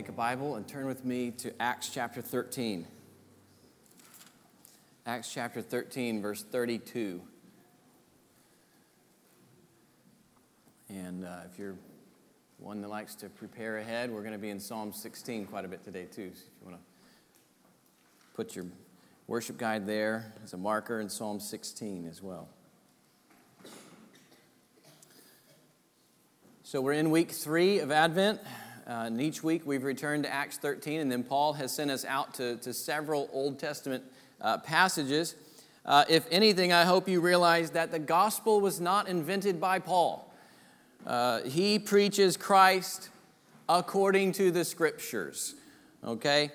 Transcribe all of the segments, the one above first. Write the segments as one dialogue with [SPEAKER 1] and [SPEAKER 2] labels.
[SPEAKER 1] take a Bible and turn with me to Acts chapter 13. Acts chapter 13, verse 32. And uh, if you're one that likes to prepare ahead, we're going to be in Psalm 16 quite a bit today, too. So if you want to put your worship guide there as a marker in Psalm 16 as well. So we're in week three of Advent. Uh, and each week we've returned to Acts 13, and then Paul has sent us out to, to several Old Testament uh, passages. Uh, if anything, I hope you realize that the gospel was not invented by Paul. Uh, he preaches Christ according to the scriptures, okay?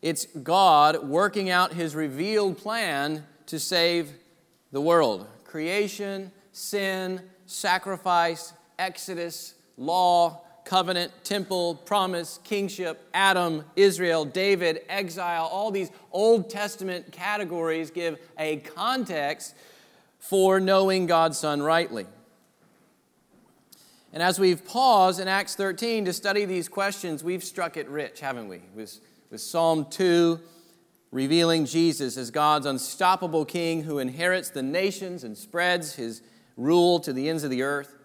[SPEAKER 1] It's God working out his revealed plan to save the world creation, sin, sacrifice, exodus, law, covenant, temple, promise, kingship, Adam, Israel, David, exile, all these Old Testament categories give a context for knowing God's Son rightly. And as we've paused in Acts 13 to study these questions, we've struck it rich, haven't we? With, with Psalm 2 revealing Jesus as God's unstoppable king who inherits the nations and spreads his rule to the ends of the earth.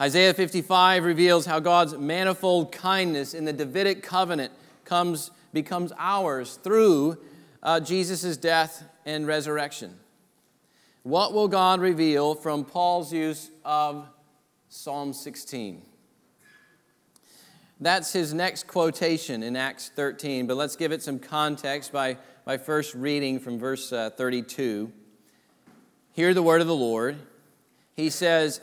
[SPEAKER 1] Isaiah 55 reveals how God's manifold kindness in the Davidic covenant comes, becomes ours through uh, Jesus' death and resurrection. What will God reveal from Paul's use of Psalm 16? That's his next quotation in Acts 13, but let's give it some context by, by first reading from verse uh, 32. Hear the word of the Lord. He says,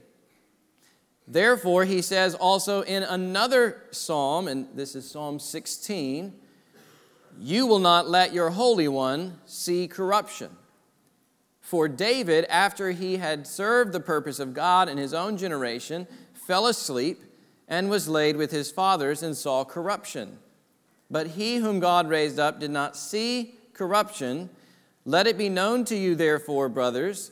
[SPEAKER 1] Therefore, he says also in another psalm, and this is Psalm 16, you will not let your Holy One see corruption. For David, after he had served the purpose of God in his own generation, fell asleep and was laid with his fathers and saw corruption. But he whom God raised up did not see corruption. Let it be known to you, therefore, brothers,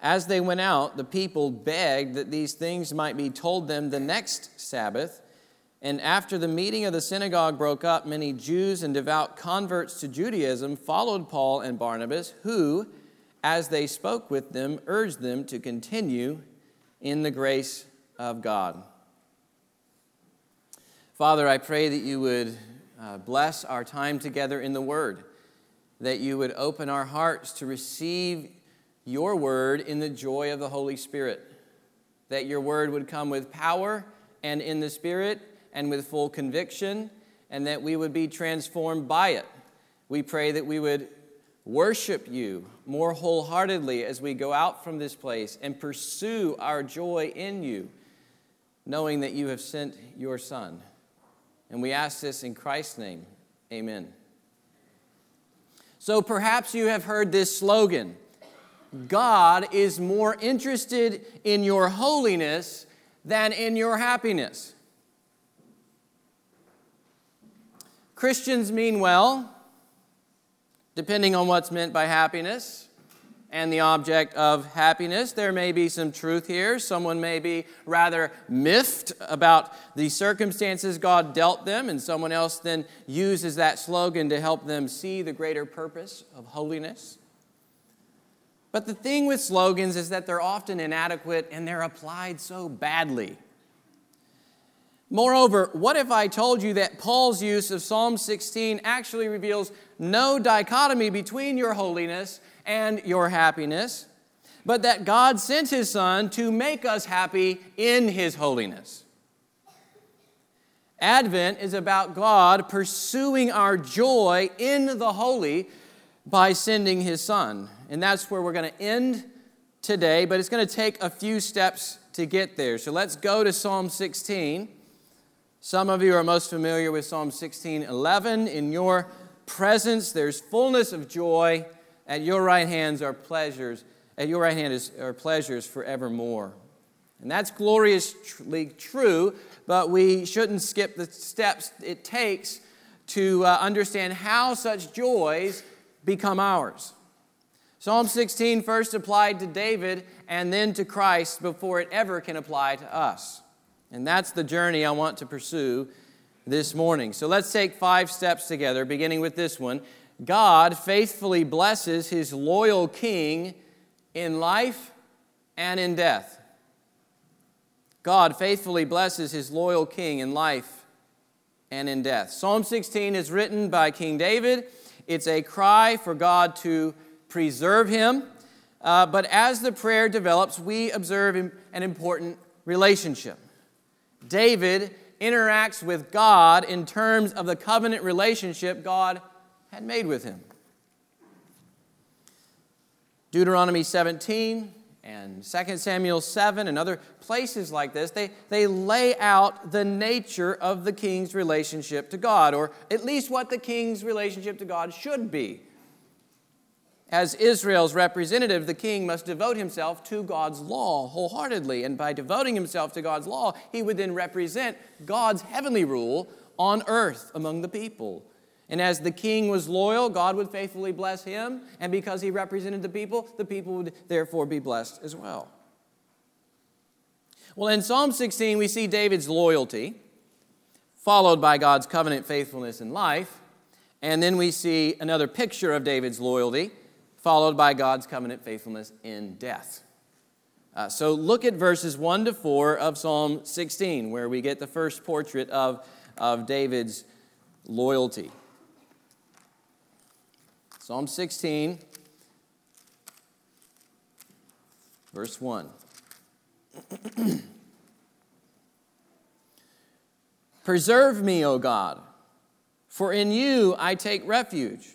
[SPEAKER 1] As they went out, the people begged that these things might be told them the next Sabbath. And after the meeting of the synagogue broke up, many Jews and devout converts to Judaism followed Paul and Barnabas, who, as they spoke with them, urged them to continue in the grace of God. Father, I pray that you would uh, bless our time together in the Word, that you would open our hearts to receive your word in the joy of the Holy Spirit. That your word would come with power and in the Spirit and with full conviction, and that we would be transformed by it. We pray that we would worship you more wholeheartedly as we go out from this place and pursue our joy in you, knowing that you have sent your Son. And we ask this in Christ's name. Amen. So perhaps you have heard this slogan God is more interested in your holiness than in your happiness. Christians mean well, depending on what's meant by happiness and the object of happiness. There may be some truth here. Someone may be rather miffed about the circumstances God dealt them, and someone else then uses that slogan to help them see the greater purpose of holiness. But the thing with slogans is that they're often inadequate and they're applied so badly. Moreover, what if I told you that Paul's use of Psalm 16 actually reveals no dichotomy between your holiness and your happiness, but that God sent his Son to make us happy in his holiness? Advent is about God pursuing our joy in the holy by sending his Son. And that's where we're going to end today, but it's going to take a few steps to get there. So let's go to Psalm 16. Some of you are most familiar with Psalm 16 11. In your presence there's fullness of joy. At your right hands are pleasures. At your right hand is, are pleasures forevermore. And that's gloriously true, but we shouldn't skip the steps it takes to uh, understand how such joys become ours. Psalm 16 first applied to David and then to Christ before it ever can apply to us. And that's the journey I want to pursue this morning. So let's take five steps together, beginning with this one. God faithfully blesses his loyal king in life and in death. God faithfully blesses his loyal king in life and in death. Psalm 16 is written by King David. It's a cry for God to preserve him. Uh, but as the prayer develops, we observe an important relationship. David interacts with God in terms of the covenant relationship God had made with him. Deuteronomy 17 and 2 Samuel 7 and other places like this, they, they lay out the nature of the king's relationship to God, or at least what the king's relationship to God should be. As Israel's representative, the king must devote himself to God's law wholeheartedly. And by devoting himself to God's law, he would then represent God's heavenly rule on earth among the people. And as the king was loyal, God would faithfully bless him. And because he represented the people, the people would therefore be blessed as well. Well, in Psalm 16, we see David's loyalty, followed by God's covenant faithfulness in life. And then we see another picture of David's loyalty followed by God's covenant faithfulness in death. Uh, so look at verses 1 to 4 of Psalm 16, where we get the first portrait of, of David's loyalty. Psalm 16, verse 1. Preserve me, O God, for in you I take refuge.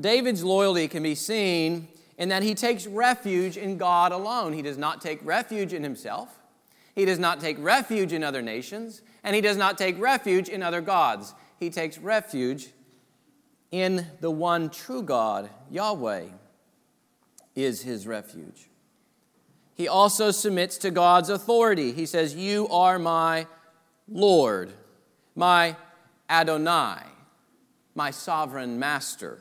[SPEAKER 1] David's loyalty can be seen in that he takes refuge in God alone. He does not take refuge in himself, he does not take refuge in other nations, and he does not take refuge in other gods. He takes refuge in the one true God, Yahweh, is his refuge. He also submits to God's authority. He says, You are my Lord, my Adonai, my sovereign master.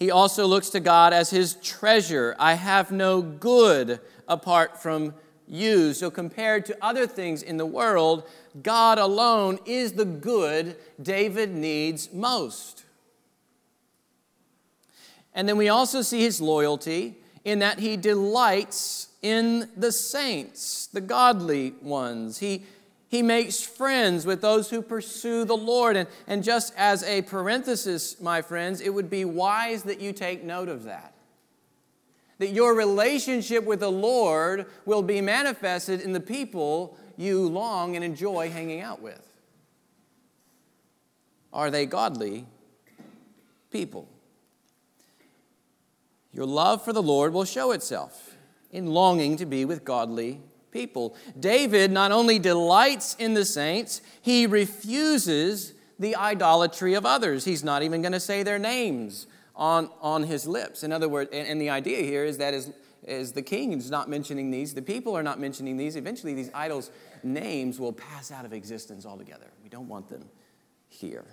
[SPEAKER 1] He also looks to God as his treasure. I have no good apart from you. So, compared to other things in the world, God alone is the good David needs most. And then we also see his loyalty in that he delights in the saints, the godly ones. He he makes friends with those who pursue the Lord. And, and just as a parenthesis, my friends, it would be wise that you take note of that. That your relationship with the Lord will be manifested in the people you long and enjoy hanging out with. Are they godly people? Your love for the Lord will show itself in longing to be with godly people. David not only delights in the saints, he refuses the idolatry of others. He's not even going to say their names on, on his lips. In other words, and, and the idea here is that as, as the king is not mentioning these, the people are not mentioning these, eventually these idols' names will pass out of existence altogether. We don't want them here.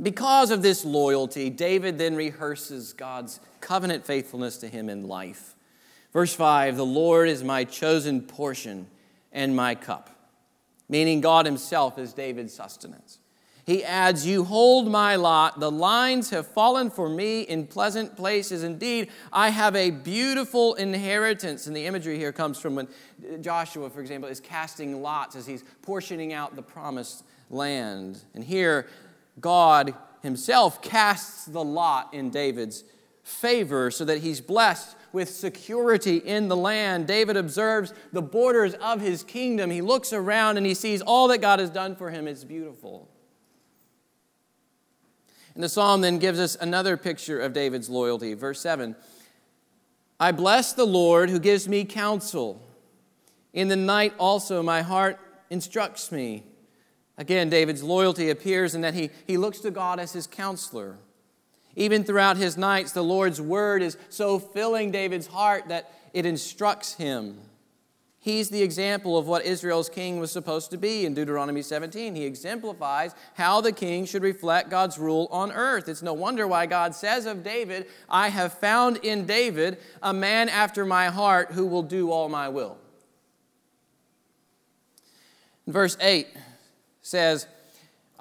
[SPEAKER 1] Because of this loyalty, David then rehearses God's covenant faithfulness to him in life. Verse 5 The Lord is my chosen portion and my cup, meaning God Himself is David's sustenance. He adds, You hold my lot. The lines have fallen for me in pleasant places. Indeed, I have a beautiful inheritance. And the imagery here comes from when Joshua, for example, is casting lots as he's portioning out the promised land. And here, God himself casts the lot in David's favor so that he's blessed with security in the land. David observes the borders of his kingdom. He looks around and he sees all that God has done for him. is beautiful. And the psalm then gives us another picture of David's loyalty. Verse 7 I bless the Lord who gives me counsel. In the night also my heart instructs me. Again, David's loyalty appears in that he, he looks to God as his counselor. Even throughout his nights, the Lord's word is so filling David's heart that it instructs him. He's the example of what Israel's king was supposed to be in Deuteronomy 17. He exemplifies how the king should reflect God's rule on earth. It's no wonder why God says of David, I have found in David a man after my heart who will do all my will. Verse 8 says,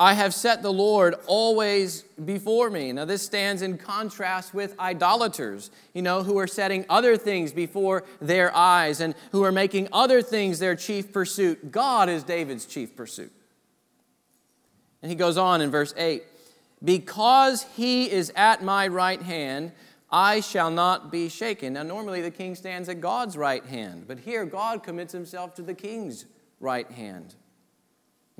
[SPEAKER 1] I have set the Lord always before me. Now, this stands in contrast with idolaters, you know, who are setting other things before their eyes and who are making other things their chief pursuit. God is David's chief pursuit. And he goes on in verse 8 Because he is at my right hand, I shall not be shaken. Now, normally the king stands at God's right hand, but here God commits himself to the king's right hand.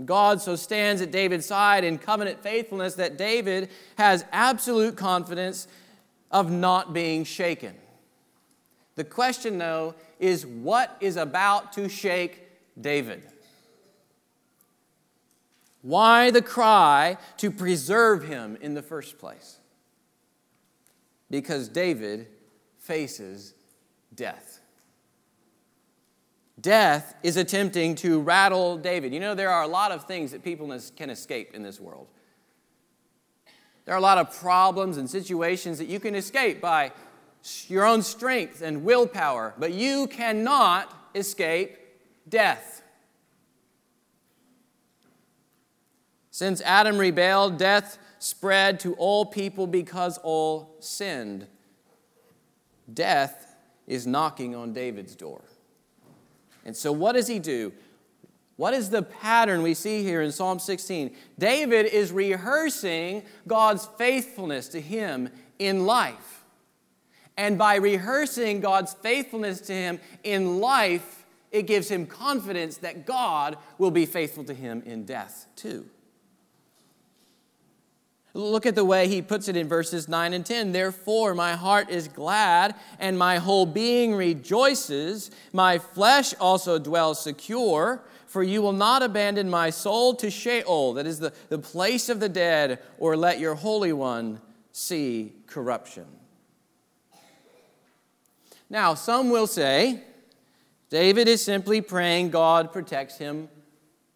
[SPEAKER 1] God so stands at David's side in covenant faithfulness that David has absolute confidence of not being shaken. The question, though, is what is about to shake David? Why the cry to preserve him in the first place? Because David faces death. Death is attempting to rattle David. You know, there are a lot of things that people can escape in this world. There are a lot of problems and situations that you can escape by your own strength and willpower, but you cannot escape death. Since Adam rebelled, death spread to all people because all sinned. Death is knocking on David's door. And so, what does he do? What is the pattern we see here in Psalm 16? David is rehearsing God's faithfulness to him in life. And by rehearsing God's faithfulness to him in life, it gives him confidence that God will be faithful to him in death too. Look at the way he puts it in verses 9 and 10. Therefore, my heart is glad, and my whole being rejoices. My flesh also dwells secure, for you will not abandon my soul to Sheol, that is the, the place of the dead, or let your Holy One see corruption. Now, some will say David is simply praying God protects him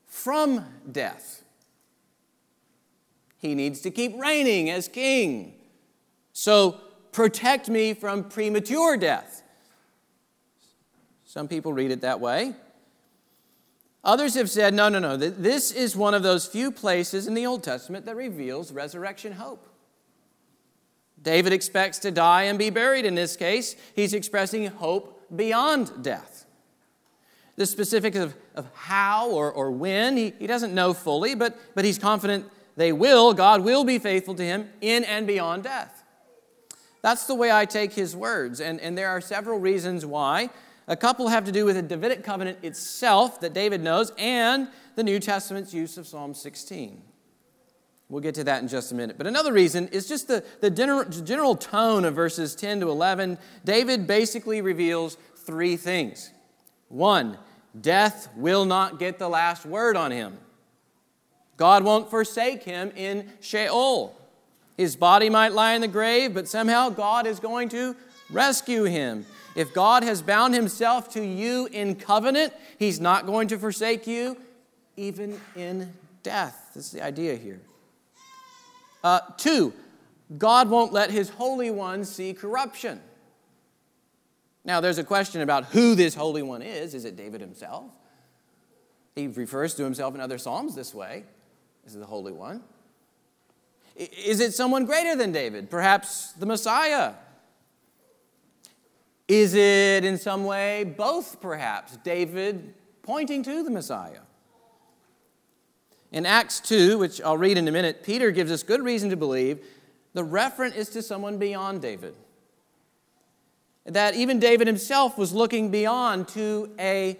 [SPEAKER 1] from death. He needs to keep reigning as king. So protect me from premature death. Some people read it that way. Others have said, no, no, no, this is one of those few places in the Old Testament that reveals resurrection hope. David expects to die and be buried. In this case, he's expressing hope beyond death. The specifics of, of how or, or when, he, he doesn't know fully, but, but he's confident they will, God will be faithful to him in and beyond death. That's the way I take his words, and, and there are several reasons why. A couple have to do with the Davidic covenant itself that David knows and the New Testament's use of Psalm 16. We'll get to that in just a minute. But another reason is just the, the general, general tone of verses 10 to 11. David basically reveals three things. One, death will not get the last word on him. God won't forsake him in Sheol. His body might lie in the grave, but somehow God is going to rescue him. If God has bound himself to you in covenant, he's not going to forsake you, even in death. This is the idea here. Uh, two, God won't let his Holy One see corruption. Now, there's a question about who this Holy One is. Is it David himself? He refers to himself in other Psalms this way. Is the Holy One. Is it someone greater than David? Perhaps the Messiah? Is it in some way both, perhaps? David pointing to the Messiah? In Acts 2, which I'll read in a minute, Peter gives us good reason to believe the referent is to someone beyond David. That even David himself was looking beyond to a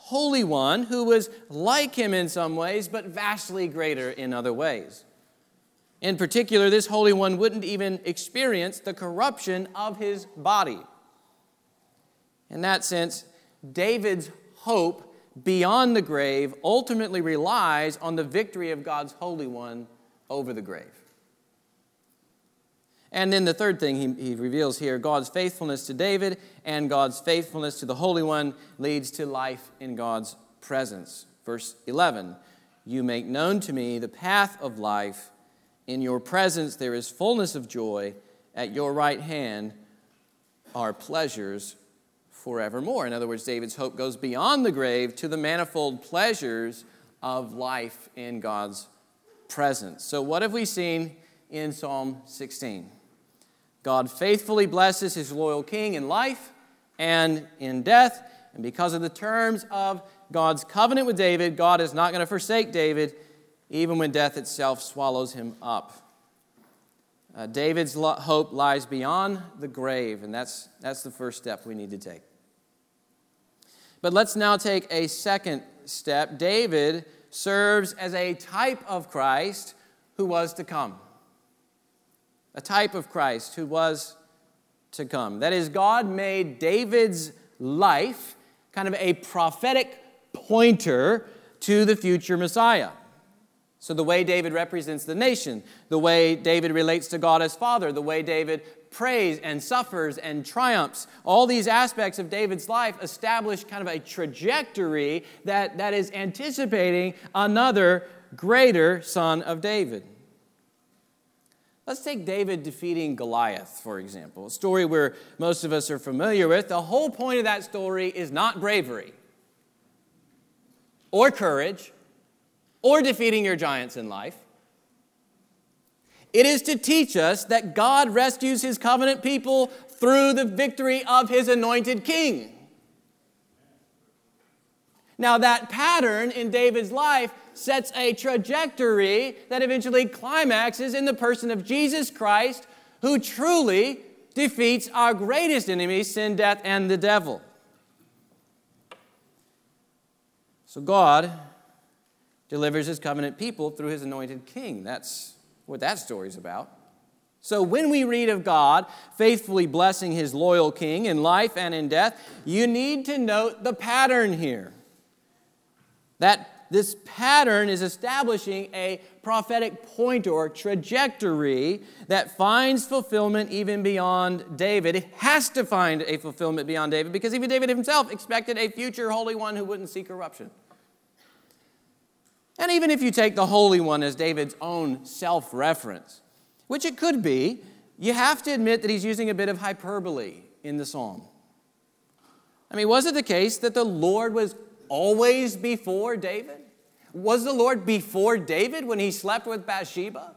[SPEAKER 1] holy one who was like him in some ways, but vastly greater in other ways. In particular, this Holy One wouldn't even experience the corruption of his body. In that sense, David's hope beyond the grave ultimately relies on the victory of God's Holy One over the grave. And then the third thing he, he, reveals here God's faithfulness to David and God's faithfulness to the Holy One leads to life in God's presence. Verse 11 You make known to me the path of life. In your presence there is fullness of joy. At your right hand are pleasures forevermore. In other words, David's hope goes beyond the grave to the manifold pleasures of life in God's presence. So, what have we seen in Psalm 16? God faithfully blesses his loyal king in life and in death. And because of the terms of God's covenant with David, God is not going to forsake David even when death itself swallows him up. Uh, David's lo- hope lies beyond the grave, and that's, that's the first step we need to take. But let's now take a second step. David serves as a type of Christ who was to come. A type of Christ who was to come. That is, God made David's life kind of a prophetic pointer to the future Messiah. So, the way David represents the nation, the way David relates to God as Father, the way David prays and suffers and triumphs, all these aspects of David's life establish kind of a trajectory that, that is anticipating another greater son of David. Let's take David defeating Goliath, for example, a story where most of us are familiar with. The whole point of that story is not bravery or courage or defeating your giants in life. It is to teach us that God rescues his covenant people through the victory of his anointed king. Now, that pattern in David's life sets a trajectory that eventually climaxes in the person of Jesus Christ, who truly defeats our greatest enemy, sin, death, and the devil. So, God delivers his covenant people through his anointed king. That's what that story's about. So, when we read of God faithfully blessing his loyal king in life and in death, you need to note the pattern here. That this pattern is establishing a prophetic point or trajectory that finds fulfillment even beyond David. It has to find a fulfillment beyond David because even David himself expected a future Holy One who wouldn't see corruption. And even if you take the Holy One as David's own self reference, which it could be, you have to admit that he's using a bit of hyperbole in the psalm. I mean, was it the case that the Lord was always before David? Was the Lord before David when he slept with Bathsheba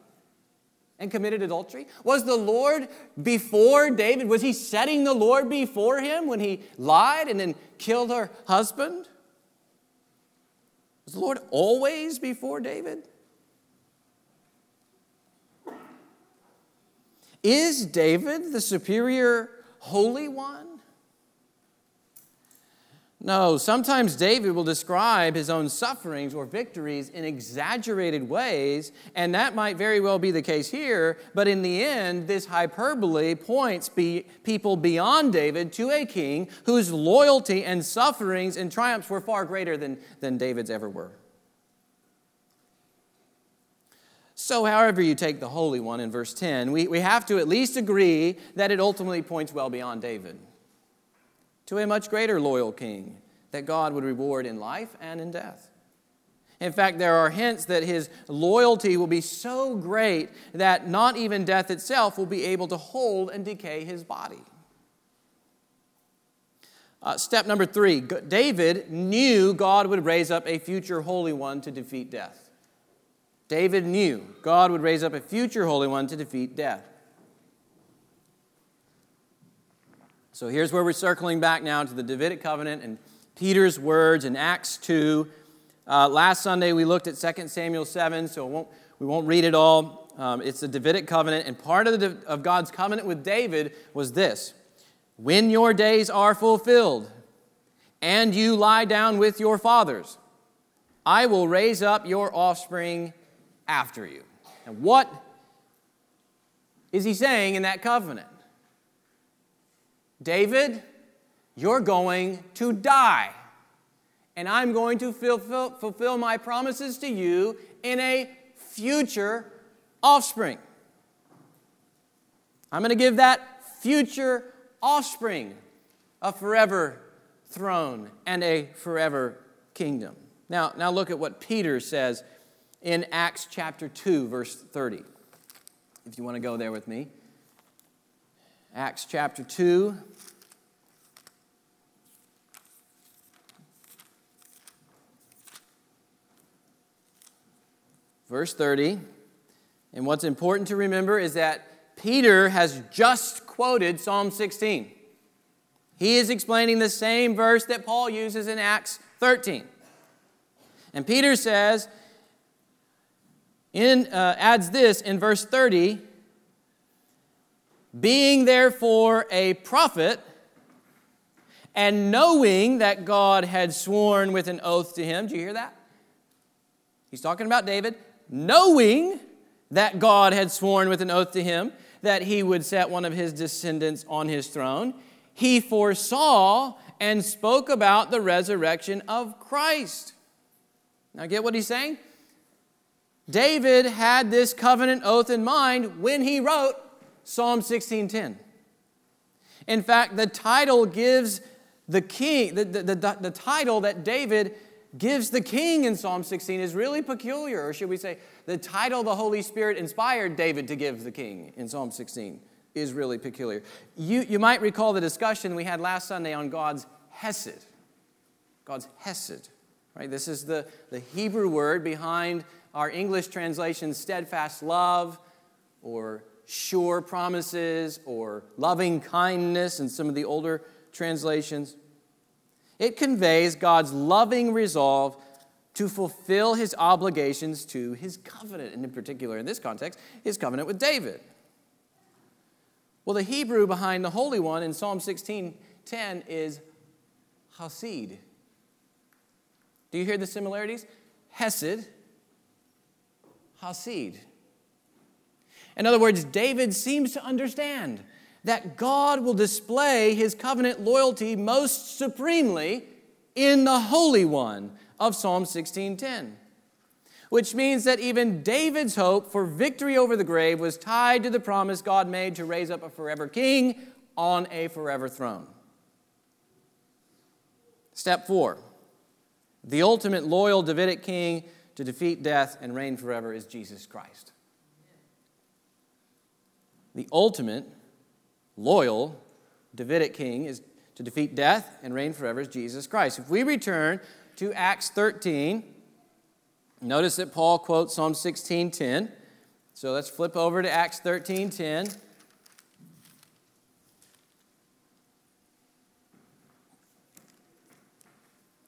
[SPEAKER 1] and committed adultery? Was the Lord before David? Was he setting the Lord before him when he lied and then killed her husband? Was the Lord always before David? Is David the superior holy one? No, sometimes David will describe his own sufferings or victories in exaggerated ways, and that might very well be the case here, but in the end, this hyperbole points be, people beyond David to a king whose loyalty and sufferings and triumphs were far greater than, than David's ever were. So, however, you take the Holy One in verse 10, we, we have to at least agree that it ultimately points well beyond David to a much greater loyal king that God would reward in life and in death. In fact, there are hints that his loyalty will be so great that not even death itself will be able to hold and decay his body. Uh, step number three David knew God would raise up a future Holy One to defeat death. David knew God would raise up a future Holy One to defeat death. So here's where we're circling back now to the Davidic covenant and Peter's words in Acts 2. Uh, last Sunday we looked at 2 Samuel 7, so won't, we won't read it all. Um, it's the Davidic covenant, and part of, the, of God's covenant with David was this When your days are fulfilled and you lie down with your fathers, I will raise up your offspring after you. And what is he saying in that covenant? David, you're going to die and I'm going to fulfill, fulfill my promises to you in a future offspring. I'm going to give that future offspring a forever throne and a forever kingdom. Now, now look at what Peter says in Acts chapter 2, verse 30. If you want to go there with me. Acts chapter 2, verse 30. And what's important to remember is that Peter has just quoted Psalm 16. He is explaining the same verse that Paul uses in Acts 13. And Peter says, in, uh, adds this in verse 30 being therefore a prophet, and knowing that God had sworn with an oath to him. Do you hear that? He's talking about David knowing that God had sworn with an oath to him that he would set one of his descendants on his throne, he foresaw and spoke about the resurrection of Christ. Now, get what he's saying? David had this covenant oath in mind when he wrote Psalm 16:10. In fact, the title gives the king, the, the, the, the title that David gives the king in Psalm 16 is really peculiar, or should we say, the title the Holy Spirit inspired David to give the king in Psalm 16 is really peculiar. You, you might recall the discussion we had last Sunday on God's Hesed. God's Hesed, right? This is the, the Hebrew word behind our English translation, steadfast love, or sure promises, or loving kindness in some of the older translations. It conveys God's loving resolve to fulfill his obligations to his covenant, and in particular, in this context, his covenant with David. Well, the Hebrew behind the Holy One in Psalm 16:10 is Hasid. Do you hear the similarities? Hesed, Hasid. In other words, David seems to understand that God will display his covenant loyalty most supremely in the Holy One of Psalm 16:10. Which means that even David's hope for victory over the grave was tied to the promise God made to raise up a forever king on a forever throne. Step 4. The ultimate loyal Davidic king to defeat death and reign forever is Jesus Christ. The ultimate loyal Davidic king is to defeat death and reign forever is Jesus Christ. If we return to Acts 13, notice that Paul quotes Psalm 16:10. So let's flip over to Acts 13:10.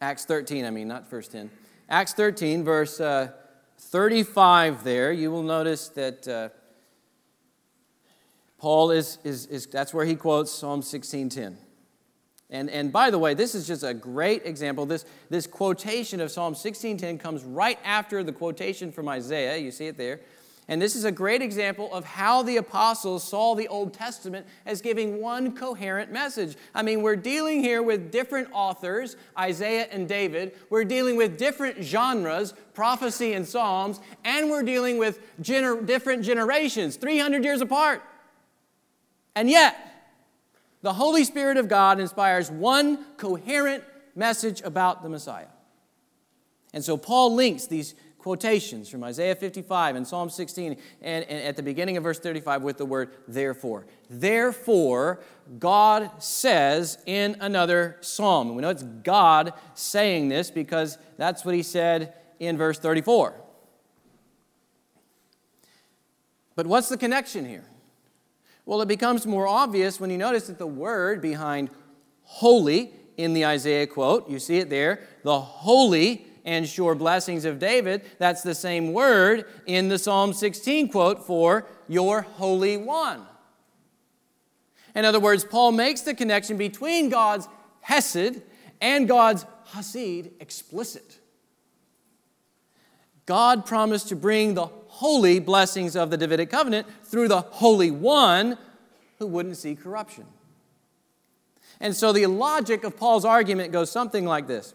[SPEAKER 1] Acts 13, I mean, not first 10. Acts 13, verse uh, 35 there, you will notice that uh, Paul is, is, is, that's where he quotes Psalm 16:10. And, and by the way, this is just a great example. This, this quotation of Psalm 16:10 comes right after the quotation from Isaiah. You see it there. And this is a great example of how the apostles saw the Old Testament as giving one coherent message. I mean, we're dealing here with different authors, Isaiah and David. We're dealing with different genres, prophecy and Psalms, and we're dealing with gener- different generations, 300 years apart. And yet, the Holy Spirit of God inspires one coherent message about the Messiah. And so Paul links these quotations from Isaiah 55 and Psalm 16 and, and, at the beginning of verse 35 with the word therefore. Therefore, God says in another psalm. We know it's God saying this because that's what he said in verse 34. But what's the connection here? Well, it becomes more obvious when you notice that the word behind holy in the Isaiah quote, you see it there, the holy and sure blessings of David, that's the same word in the Psalm 16 quote for your Holy One. In other words, Paul makes the connection between God's Hesed and God's Hasid explicit. God promised to bring the holy blessings of the Davidic covenant through the Holy One who wouldn't see corruption. And so the logic of Paul's argument goes something like this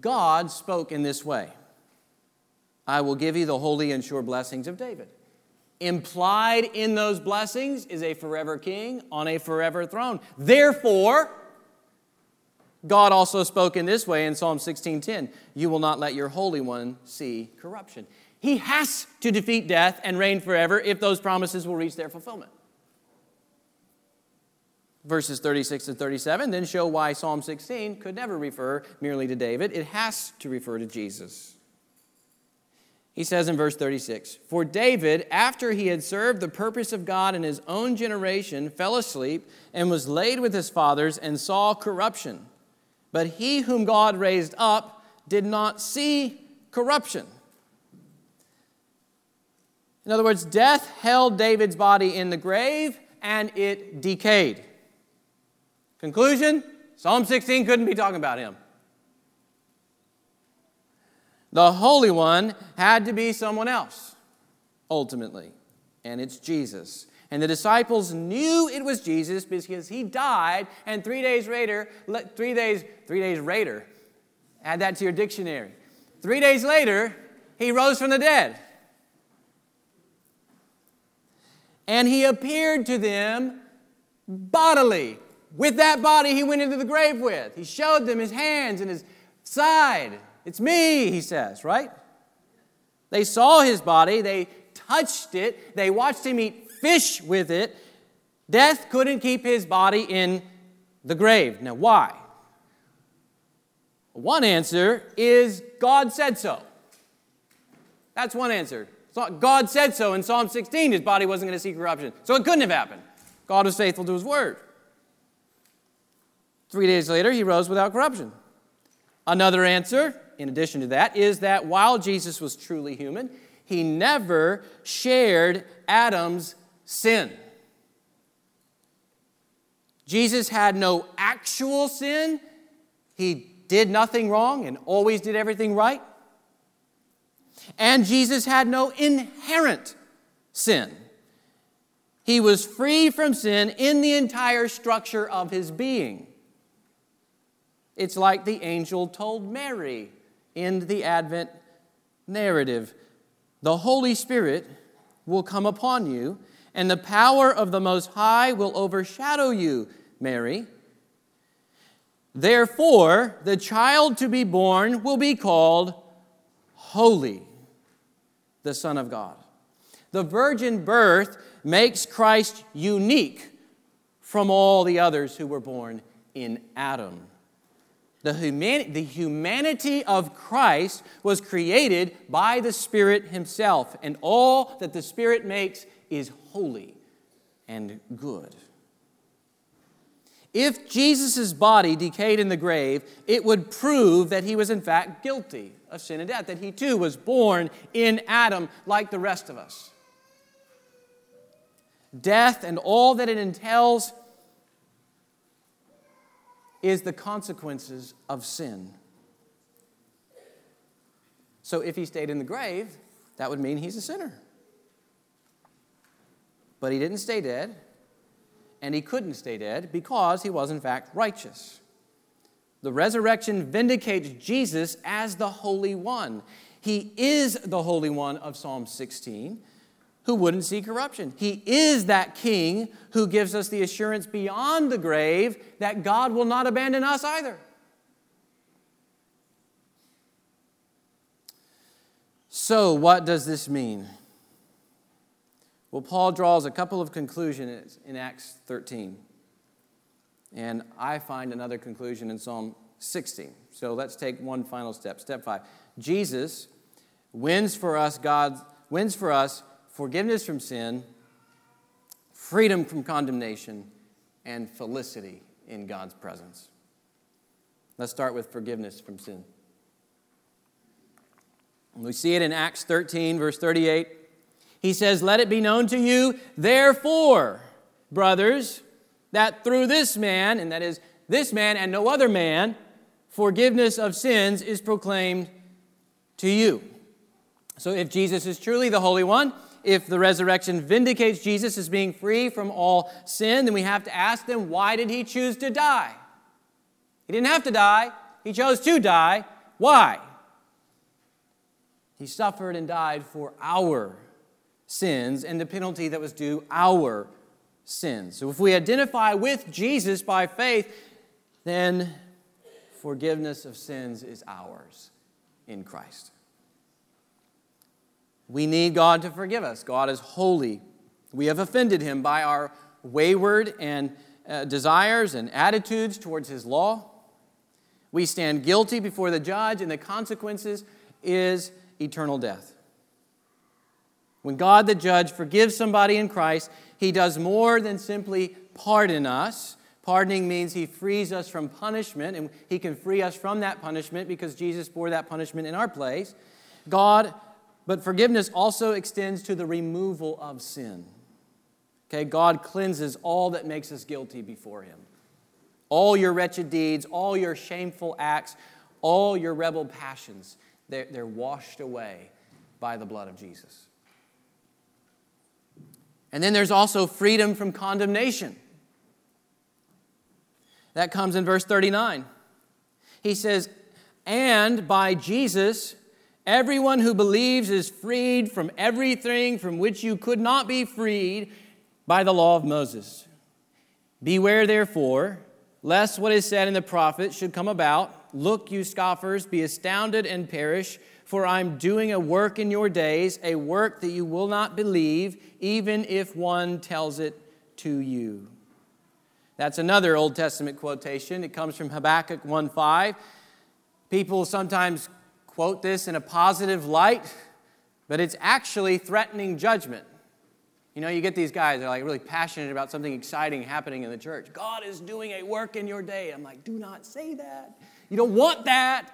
[SPEAKER 1] God spoke in this way I will give you the holy and sure blessings of David. Implied in those blessings is a forever king on a forever throne. Therefore, God also spoke in this way in Psalm 16:10, "You will not let your holy one see corruption." He has to defeat death and reign forever if those promises will reach their fulfillment verses 36 and 37 then show why Psalm 16 could never refer merely to David. It has to refer to Jesus. He says in verse 36 For David, after he had served the purpose of God in his own generation, fell asleep and was laid with his fathers and saw corruption. But he whom God raised up did not see corruption. In other words, death held David's body in the grave and it decayed. Conclusion Psalm 16 couldn't be talking about him. The Holy One had to be someone else, ultimately, and it's Jesus. And the disciples knew it was Jesus because he died, and three days later, three days, three days later, add that to your dictionary. Three days later, he rose from the dead. And he appeared to them bodily. With that body he went into the grave with. He showed them his hands and his side. It's me, he says, right? They saw his body, they touched it, they watched him eat fish with it. Death couldn't keep his body in the grave. Now, why? One answer is God said so. That's one answer. God said so in Psalm 16, his body wasn't going to see corruption. So it couldn't have happened. God was faithful to his word. Three days later, he rose without corruption. Another answer, in addition to that, is that while Jesus was truly human, he never shared Adam's sin. Jesus had no actual sin. He did nothing wrong and always did everything right. And Jesus had no inherent sin. He was free from sin in the entire structure of his being. It's like the angel told Mary in the Advent narrative The Holy Spirit will come upon you, and the power of the Most High will overshadow you, Mary. Therefore, the child to be born will be called Holy, the Son of God. The virgin birth makes Christ unique from all the others who were born in Adam. The, humani- the humanity of Christ was created by the Spirit Himself, and all that the Spirit makes is holy and good. If Jesus' body decayed in the grave, it would prove that he was in fact guilty of sin and death, that he too was born in Adam like the rest of us. Death and all that it entails is the consequences of sin. So if he stayed in the grave, that would mean he's a sinner. But he didn't stay dead, and he couldn't stay dead because he was, in fact, righteous. The resurrection vindicates Jesus as the Holy One. He is the Holy One of Psalm 16 who wouldn't see corruption. He is that King who gives us the assurance beyond the grave that God will not abandon us either. So, what does this mean? Well, Paul draws a couple of conclusions in Acts 13. And I find another conclusion in Psalm 16. So let's take one final step. Step five Jesus wins for us, God wins for us forgiveness from sin, freedom from condemnation, and felicity in God's presence. Let's start with forgiveness from sin. We see it in Acts 13, verse 38. He says, Let it be known to you, therefore, brothers, that through this man, and that is this man and no other man, forgiveness of sins is proclaimed to you. So if Jesus is truly the Holy One, if the resurrection vindicates Jesus as being free from all sin, then we have to ask them, why did he choose to die? He didn't have to die, he chose to die. Why? He suffered and died for our sins and the penalty that was due our sins. So if we identify with Jesus by faith, then forgiveness of sins is ours in Christ. We need God to forgive us. God is holy. We have offended him by our wayward and uh, desires and attitudes towards his law. We stand guilty before the judge, and the consequences is eternal death. When God the judge forgives somebody in Christ, he does more than simply pardon us. Pardoning means he frees us from punishment, and he can free us from that punishment because Jesus bore that punishment in our place. God, but forgiveness also extends to the removal of sin. Okay, God cleanses all that makes us guilty before him. All your wretched deeds, all your shameful acts, all your rebel passions. They're, they're washed away by the blood of Jesus. And then there's also freedom from condemnation. That comes in verse 39. He says, And by Jesus, everyone who believes is freed from everything from which you could not be freed by the law of Moses. Beware, therefore, lest what is said in the prophet should come about. Look, you scoffers, be astounded and perish, for I'm doing a work in your days, a work that you will not believe, even if one tells it to you. That's another Old Testament quotation. It comes from Habakkuk 1:5. People sometimes quote this in a positive light, but it's actually threatening judgment. You know, you get these guys, they're like really passionate about something exciting happening in the church. God is doing a work in your day. I'm like, do not say that. You don't want that.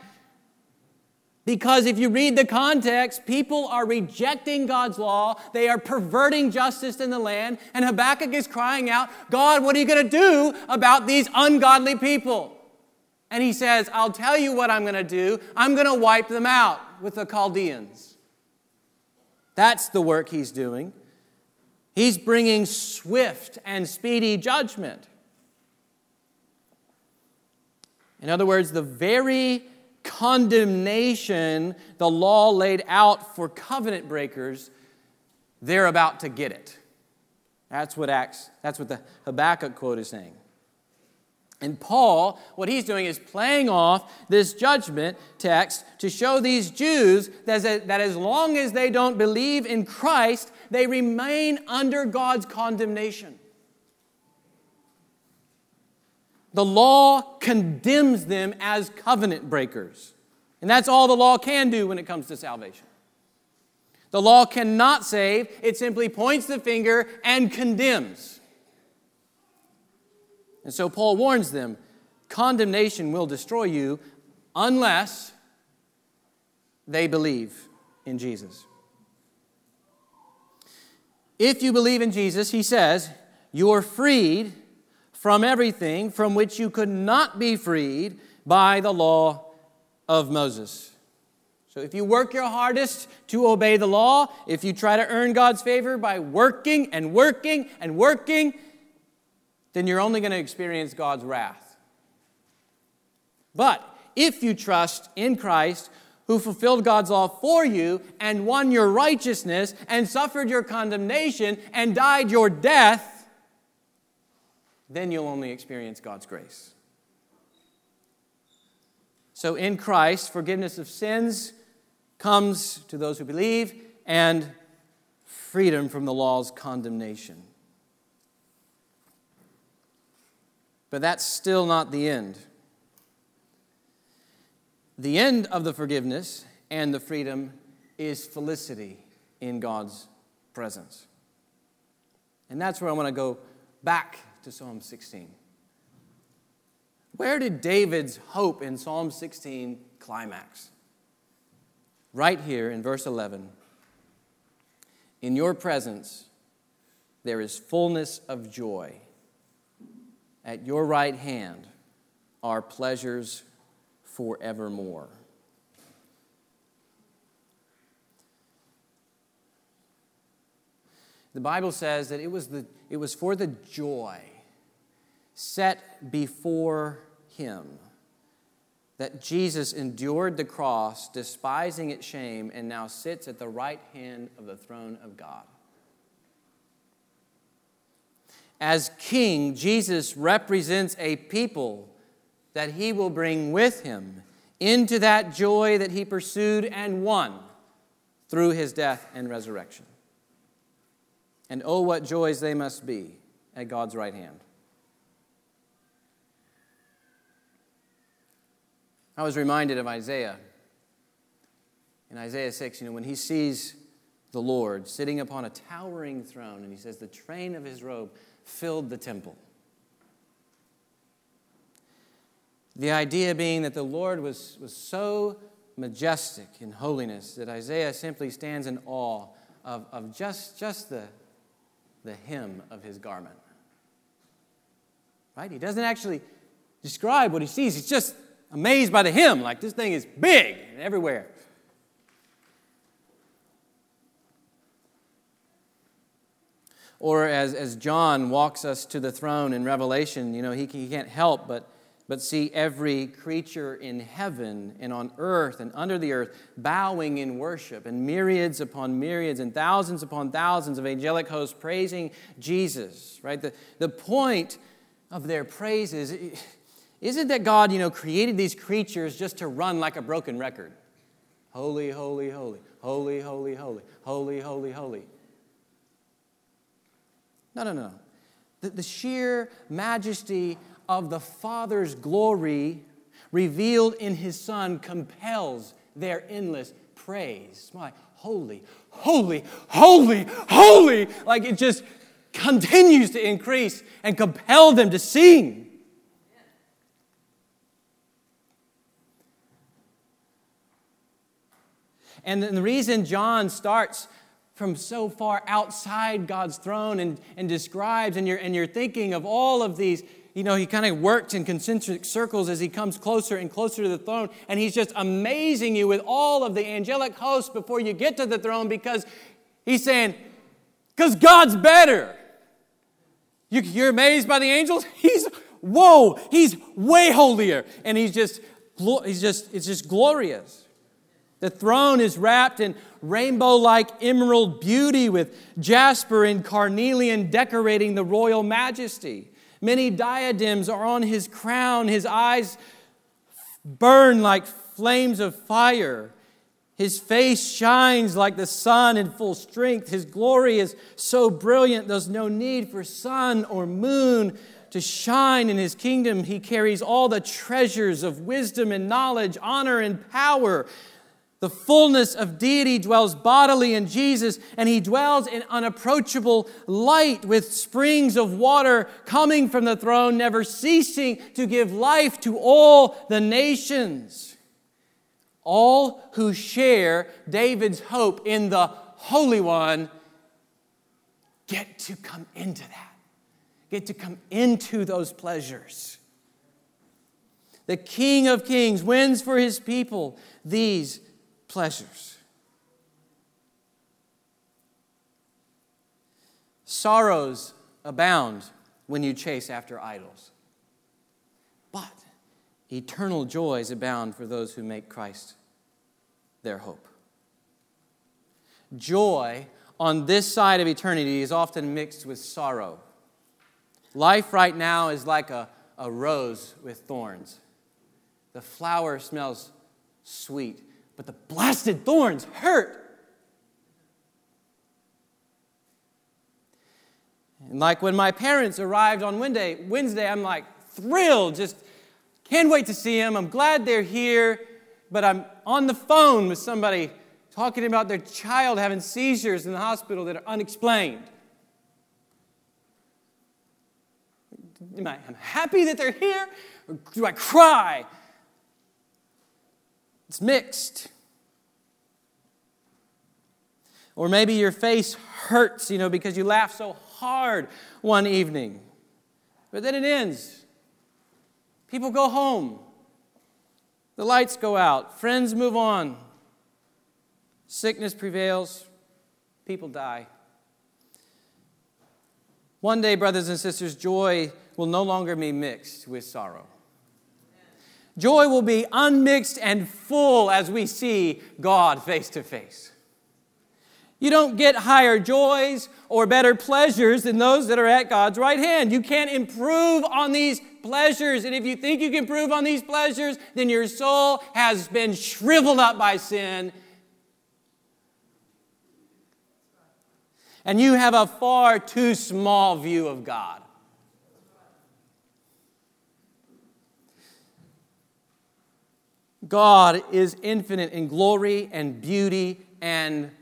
[SPEAKER 1] Because if you read the context, people are rejecting God's law. They are perverting justice in the land. And Habakkuk is crying out, God, what are you going to do about these ungodly people? And he says, I'll tell you what I'm going to do. I'm going to wipe them out with the Chaldeans. That's the work he's doing. He's bringing swift and speedy judgment. In other words, the very condemnation the law laid out for covenant breakers, they're about to get it. That's what Acts, that's what the Habakkuk quote is saying. And Paul, what he's doing is playing off this judgment text to show these Jews that, that as long as they don't believe in Christ, they remain under God's condemnation. The law condemns them as covenant breakers. And that's all the law can do when it comes to salvation. The law cannot save, it simply points the finger and condemns. And so Paul warns them condemnation will destroy you unless they believe in Jesus. If you believe in Jesus, he says, you are freed from everything from which you could not be freed by the law of Moses. So if you work your hardest to obey the law, if you try to earn God's favor by working and working and working, then you're only going to experience God's wrath. But if you trust in Christ, who fulfilled God's law for you and won your righteousness and suffered your condemnation and died your death, then you'll only experience God's grace. So in Christ, forgiveness of sins comes to those who believe and freedom from the law's condemnation. But that's still not the end. The end of the forgiveness and the freedom is felicity in God's presence. And that's where I want to go back to Psalm 16. Where did David's hope in Psalm 16 climax? Right here in verse 11. In your presence there is fullness of joy. At your right hand are pleasures forevermore. The Bible says that it was, the, it was for the joy set before him that Jesus endured the cross, despising its shame, and now sits at the right hand of the throne of God. As king, Jesus represents a people that he will bring with him into that joy that he pursued and won through his death and resurrection. And oh, what joys they must be at God's right hand. I was reminded of Isaiah. In Isaiah 6, you know, when he sees the Lord sitting upon a towering throne, and he says, The train of his robe filled the temple. The idea being that the Lord was, was so majestic in holiness that Isaiah simply stands in awe of, of just, just the, the hem of his garment. Right? He doesn't actually describe what he sees, he's just amazed by the hymn. Like this thing is big and everywhere. Or as, as John walks us to the throne in Revelation, you know, he, he can't help but but see every creature in heaven and on earth and under the earth bowing in worship, and myriads upon myriads and thousands upon thousands of angelic hosts praising Jesus, right? The, the point of their praises isn't that God, you know, created these creatures just to run like a broken record. Holy, holy, holy, holy, holy, holy, holy, holy, holy. No, no, no. The, the sheer majesty of the Father's glory revealed in His Son compels their endless praise. My holy, holy, holy, holy. Like it just continues to increase and compel them to sing. And the reason John starts from so far outside God's throne and, and describes, and you're, and you're thinking of all of these you know, he kind of works in concentric circles as he comes closer and closer to the throne. And he's just amazing you with all of the angelic hosts before you get to the throne because he's saying, because God's better. You, are amazed by the angels? He's, whoa, he's way holier. And he's just, he's just, it's just glorious. The throne is wrapped in rainbow like emerald beauty with jasper and carnelian decorating the royal majesty. Many diadems are on his crown. His eyes burn like flames of fire. His face shines like the sun in full strength. His glory is so brilliant, there's no need for sun or moon to shine in his kingdom. He carries all the treasures of wisdom and knowledge, honor and power. The fullness of deity dwells bodily in Jesus, and he dwells in unapproachable light with springs of water coming from the throne, never ceasing to give life to all the nations. All who share David's hope in the Holy One get to come into that, get to come into those pleasures. The King of Kings wins for his people these pleasures. Sorrows abound when you chase after idols, but eternal joys abound for those who make Christ their hope. Joy on this side of eternity is often mixed with sorrow. Life right now is like a, a rose with thorns. The flower smells sweet, but the blasted thorns hurt. And like when my parents arrived on Wednesday, Wednesday, I'm like thrilled, just can't wait to see them. I'm glad they're here, but I'm on the phone with somebody talking about their child having seizures in the hospital that are unexplained. Am I am happy that they're here, or do I cry? It's mixed. Or maybe your face hurts, you know, because you laugh so hard one evening. But then it ends. People go home. The lights go out. Friends move on. Sickness prevails. People die. One day, brothers and sisters, joy will no longer be mixed with sorrow. Joy will be unmixed and full as we see God face to face. You don't get higher joys or better pleasures than those that are at God's right hand. You can't improve on these pleasures. And if you think you can improve on these pleasures, then your soul has been shriveled up by sin. And you have a far too small view of God. God is infinite in glory and beauty and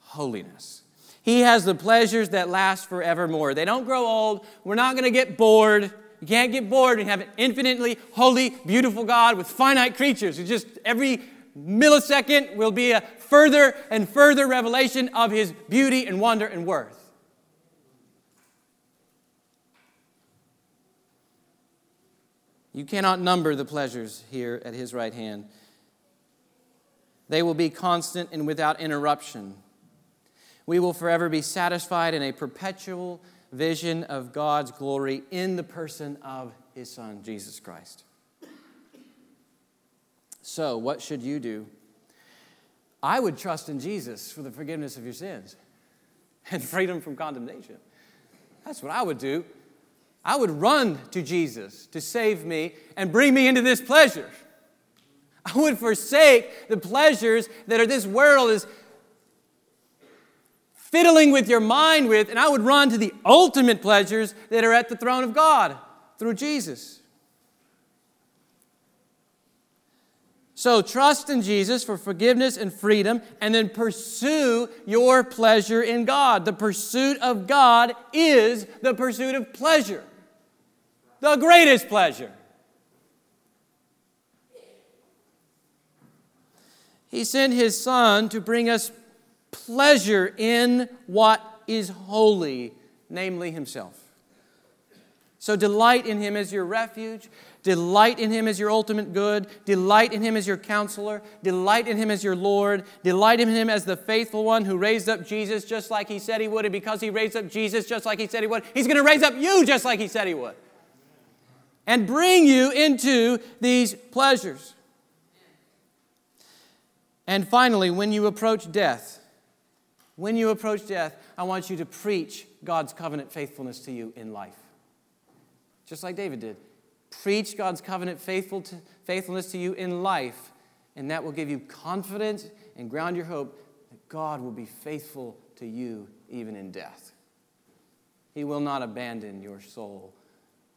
[SPEAKER 1] holiness. He has the pleasures that last forevermore. They don't grow old. We're not going to get bored. You can't get bored and have an infinitely holy, beautiful God with finite creatures. It's just every millisecond will be a further and further revelation of his beauty and wonder and worth. You cannot number the pleasures here at his right hand. They will be constant and without interruption. We will forever be satisfied in a perpetual vision of God's glory in the person of his Son, Jesus Christ. So, what should you do? I would trust in Jesus for the forgiveness of your sins and freedom from condemnation. That's what I would do. I would run to Jesus to save me and bring me into this pleasure. I would forsake the pleasures that are this world is fiddling with your mind with, and I would run to the ultimate pleasures that are at the throne of God through Jesus. So trust in Jesus for forgiveness and freedom, and then pursue your pleasure in God. The pursuit of God is the pursuit of pleasure, the greatest pleasure. He sent his Son to bring us pleasure in what is holy, namely himself. So delight in him as your refuge, delight in him as your ultimate good, delight in him as your counselor, delight in him as your Lord, delight in him as the faithful one who raised up Jesus just like he said he would, and because he raised up Jesus just like he said he would, he's going to raise up you just like he said he would. And bring you into these pleasures. And finally, when you approach death, when you approach death, I want you to preach God's covenant faithfulness to you in life. Just like David did. Preach God's covenant faithful to, faithfulness to you in life, and that will give you confidence and ground your hope that God will be faithful to you even in death. He will not abandon your soul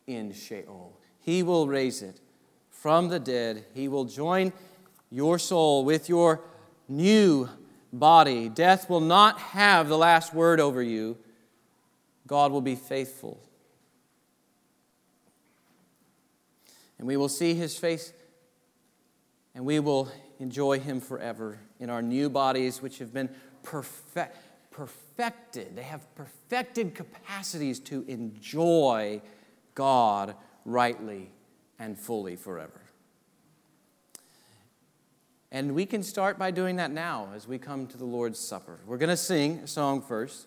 [SPEAKER 1] in Sheol. He will raise it from the dead. He will join your soul with your new body. Death will not have the last word over you. God will be faithful. and we will see his face, and we will enjoy him forever in our new bodies, which have been perfect, perfected. They have perfected capacities to enjoy God rightly and fully forever. And we can start by doing that now as we come to the Lord's Supper. We're going to sing a song first.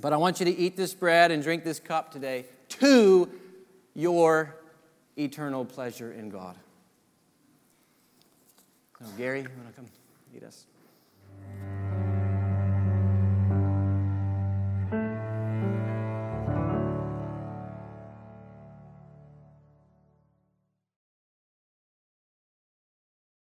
[SPEAKER 1] But I want you to eat this bread and drink this cup today to your eternal pleasure in God. Gary, you want to come lead us?